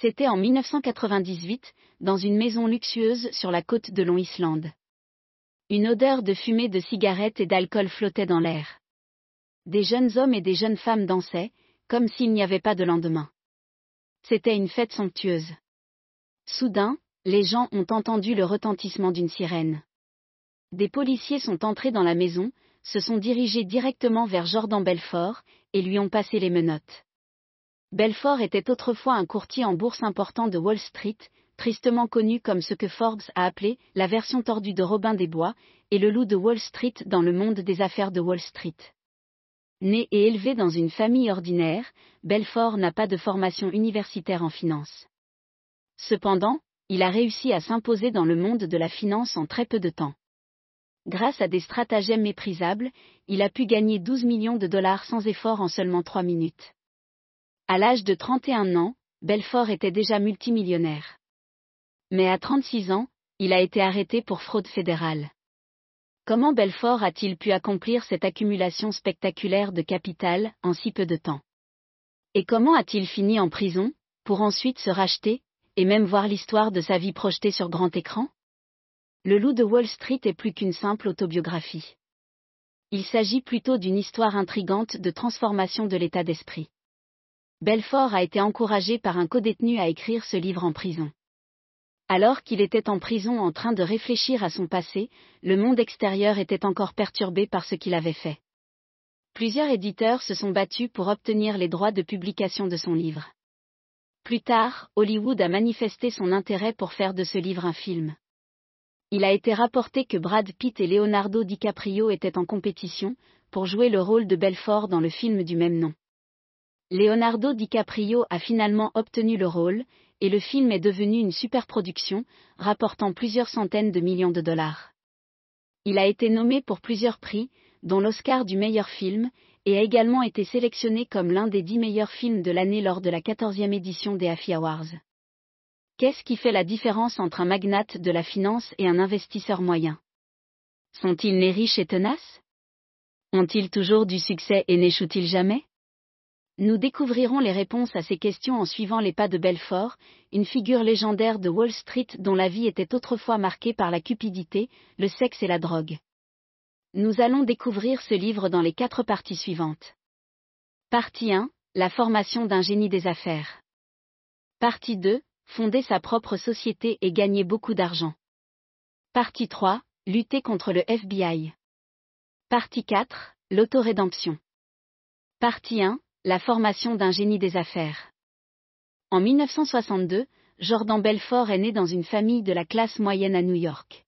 C'était en 1998, dans une maison luxueuse sur la côte de Long Island. Une odeur de fumée de cigarettes et d'alcool flottait dans l'air. Des jeunes hommes et des jeunes femmes dansaient, comme s'il n'y avait pas de lendemain. C'était une fête somptueuse. Soudain, les gens ont entendu le retentissement d'une sirène. Des policiers sont entrés dans la maison, se sont dirigés directement vers Jordan Belfort, et lui ont passé les menottes. Belfort était autrefois un courtier en bourse important de Wall Street, tristement connu comme ce que Forbes a appelé la version tordue de Robin des Bois, et le loup de Wall Street dans le monde des affaires de Wall Street. Né et élevé dans une famille ordinaire, Belfort n'a pas de formation universitaire en finance. Cependant, il a réussi à s'imposer dans le monde de la finance en très peu de temps. Grâce à des stratagèmes méprisables, il a pu gagner 12 millions de dollars sans effort en seulement 3 minutes. À l'âge de 31 ans, Belfort était déjà multimillionnaire. Mais à 36 ans, il a été arrêté pour fraude fédérale. Comment Belfort a-t-il pu accomplir cette accumulation spectaculaire de capital en si peu de temps? Et comment a-t-il fini en prison, pour ensuite se racheter, et même voir l'histoire de sa vie projetée sur grand écran? Le loup de Wall Street est plus qu'une simple autobiographie. Il s'agit plutôt d'une histoire intrigante de transformation de l'état d'esprit. Belfort a été encouragé par un codétenu à écrire ce livre en prison. Alors qu'il était en prison en train de réfléchir à son passé, le monde extérieur était encore perturbé par ce qu'il avait fait. Plusieurs éditeurs se sont battus pour obtenir les droits de publication de son livre. Plus tard, Hollywood a manifesté son intérêt pour faire de ce livre un film. Il a été rapporté que Brad Pitt et Leonardo DiCaprio étaient en compétition pour jouer le rôle de Belfort dans le film du même nom. Leonardo DiCaprio a finalement obtenu le rôle, et le film est devenu une superproduction, rapportant plusieurs centaines de millions de dollars. Il a été nommé pour plusieurs prix, dont l'Oscar du meilleur film, et a également été sélectionné comme l'un des dix meilleurs films de l'année lors de la 14e édition des AFI Awards. Qu'est-ce qui fait la différence entre un magnate de la finance et un investisseur moyen? Sont-ils nés riches et tenaces? Ont-ils toujours du succès et n'échouent-ils jamais? Nous découvrirons les réponses à ces questions en suivant les pas de Belfort, une figure légendaire de Wall Street dont la vie était autrefois marquée par la cupidité, le sexe et la drogue. Nous allons découvrir ce livre dans les quatre parties suivantes. Partie 1, la formation d'un génie des affaires. Partie 2, fonder sa propre société et gagner beaucoup d'argent. Partie 3, lutter contre le FBI. Partie 4, l'autorédemption. Partie 1, la formation d'un génie des affaires. En 1962, Jordan Belfort est né dans une famille de la classe moyenne à New York.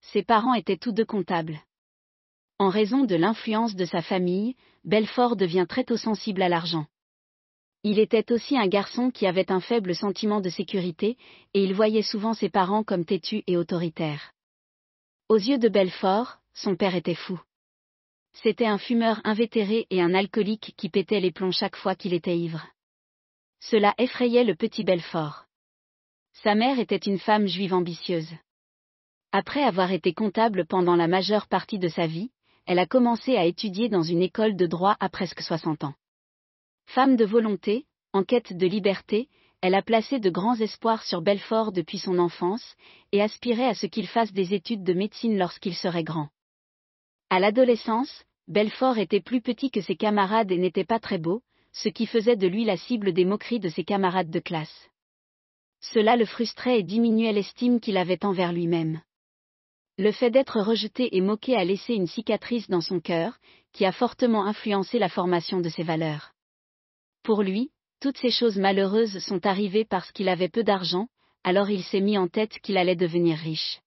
Ses parents étaient tous deux comptables. En raison de l'influence de sa famille, Belfort devient très tôt sensible à l'argent. Il était aussi un garçon qui avait un faible sentiment de sécurité, et il voyait souvent ses parents comme têtus et autoritaires. Aux yeux de Belfort, son père était fou. C'était un fumeur invétéré et un alcoolique qui pétait les plombs chaque fois qu'il était ivre. Cela effrayait le petit Belfort. Sa mère était une femme juive ambitieuse. Après avoir été comptable pendant la majeure partie de sa vie, elle a commencé à étudier dans une école de droit à presque 60 ans. Femme de volonté, en quête de liberté, elle a placé de grands espoirs sur Belfort depuis son enfance, et aspirait à ce qu'il fasse des études de médecine lorsqu'il serait grand. À l'adolescence, Belfort était plus petit que ses camarades et n'était pas très beau, ce qui faisait de lui la cible des moqueries de ses camarades de classe. Cela le frustrait et diminuait l'estime qu'il avait envers lui-même. Le fait d'être rejeté et moqué a laissé une cicatrice dans son cœur, qui a fortement influencé la formation de ses valeurs. Pour lui, toutes ces choses malheureuses sont arrivées parce qu'il avait peu d'argent, alors il s'est mis en tête qu'il allait devenir riche.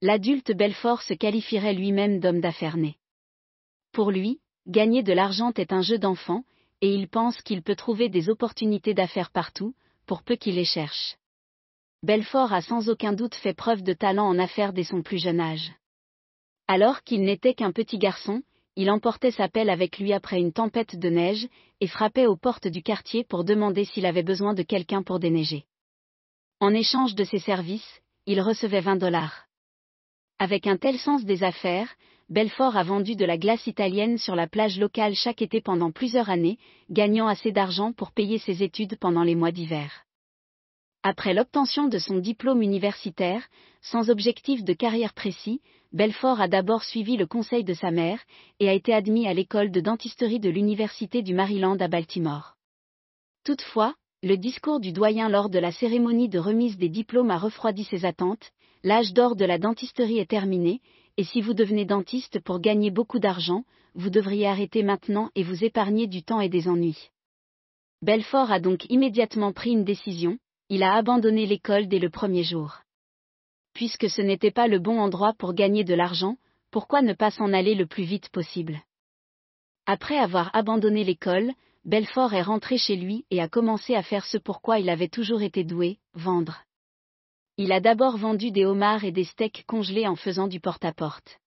L'adulte Belfort se qualifierait lui-même d'homme d'affaires né. Pour lui, gagner de l'argent est un jeu d'enfant, et il pense qu'il peut trouver des opportunités d'affaires partout, pour peu qu'il les cherche. Belfort a sans aucun doute fait preuve de talent en affaires dès son plus jeune âge. Alors qu'il n'était qu'un petit garçon, il emportait sa pelle avec lui après une tempête de neige, et frappait aux portes du quartier pour demander s'il avait besoin de quelqu'un pour déneiger. En échange de ses services, il recevait 20 dollars. Avec un tel sens des affaires, Belfort a vendu de la glace italienne sur la plage locale chaque été pendant plusieurs années, gagnant assez d'argent pour payer ses études pendant les mois d'hiver. Après l'obtention de son diplôme universitaire, sans objectif de carrière précis, Belfort a d'abord suivi le conseil de sa mère, et a été admis à l'école de dentisterie de l'Université du Maryland à Baltimore. Toutefois, le discours du doyen lors de la cérémonie de remise des diplômes a refroidi ses attentes, l'âge d'or de la dentisterie est terminé, et si vous devenez dentiste pour gagner beaucoup d'argent, vous devriez arrêter maintenant et vous épargner du temps et des ennuis. Belfort a donc immédiatement pris une décision, il a abandonné l'école dès le premier jour. Puisque ce n'était pas le bon endroit pour gagner de l'argent, pourquoi ne pas s'en aller le plus vite possible? Après avoir abandonné l'école, Belfort est rentré chez lui et a commencé à faire ce pourquoi il avait toujours été doué, vendre. Il a d'abord vendu des homards et des steaks congelés en faisant du porte-à-porte.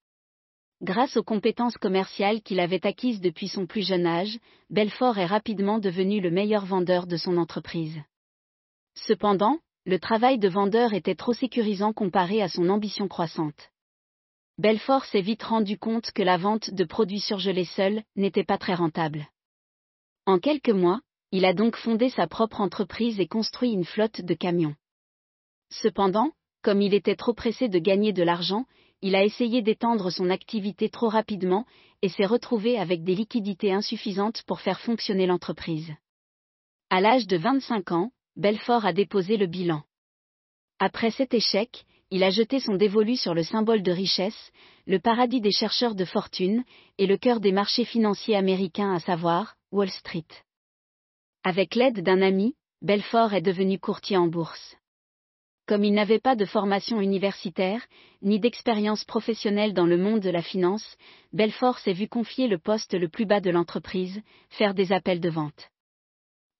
Grâce aux compétences commerciales qu'il avait acquises depuis son plus jeune âge, Belfort est rapidement devenu le meilleur vendeur de son entreprise. Cependant, le travail de vendeur était trop sécurisant comparé à son ambition croissante. Belfort s'est vite rendu compte que la vente de produits surgelés seuls n'était pas très rentable. En quelques mois, il a donc fondé sa propre entreprise et construit une flotte de camions. Cependant, comme il était trop pressé de gagner de l'argent, il a essayé d'étendre son activité trop rapidement et s'est retrouvé avec des liquidités insuffisantes pour faire fonctionner l'entreprise. À l'âge de 25 ans, Belfort a déposé le bilan. Après cet échec, il a jeté son dévolu sur le symbole de richesse, le paradis des chercheurs de fortune, et le cœur des marchés financiers américains à savoir, Wall Street. Avec l'aide d'un ami, Belfort est devenu courtier en bourse. Comme il n'avait pas de formation universitaire, ni d'expérience professionnelle dans le monde de la finance, Belfort s'est vu confier le poste le plus bas de l'entreprise, faire des appels de vente.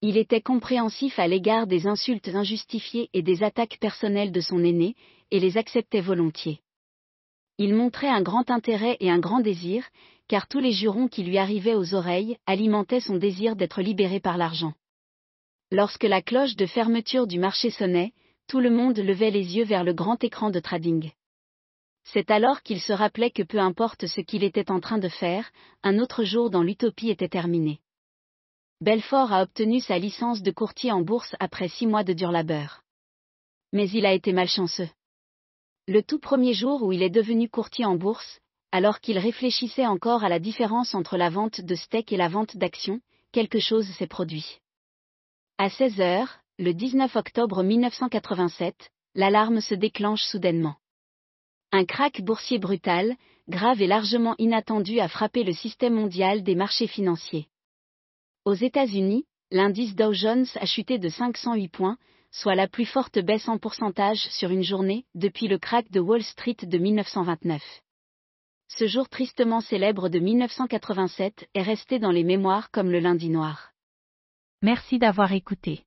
Il était compréhensif à l'égard des insultes injustifiées et des attaques personnelles de son aîné, et les acceptait volontiers. Il montrait un grand intérêt et un grand désir, car tous les jurons qui lui arrivaient aux oreilles alimentaient son désir d'être libéré par l'argent. Lorsque la cloche de fermeture du marché sonnait, tout le monde levait les yeux vers le grand écran de trading. C'est alors qu'il se rappelait que peu importe ce qu'il était en train de faire, un autre jour dans l'utopie était terminé. Belfort a obtenu sa licence de courtier en bourse après six mois de dur labeur. Mais il a été malchanceux. Le tout premier jour où il est devenu courtier en bourse, alors qu'il réfléchissait encore à la différence entre la vente de steak et la vente d'actions, quelque chose s'est produit. À 16 heures, le 19 octobre 1987, l'alarme se déclenche soudainement. Un krach boursier brutal, grave et largement inattendu a frappé le système mondial des marchés financiers. Aux États-Unis, l'indice Dow Jones a chuté de 508 points, soit la plus forte baisse en pourcentage sur une journée depuis le crack de Wall Street de 1929. Ce jour tristement célèbre de 1987 est resté dans les mémoires comme le lundi noir. Merci d'avoir écouté.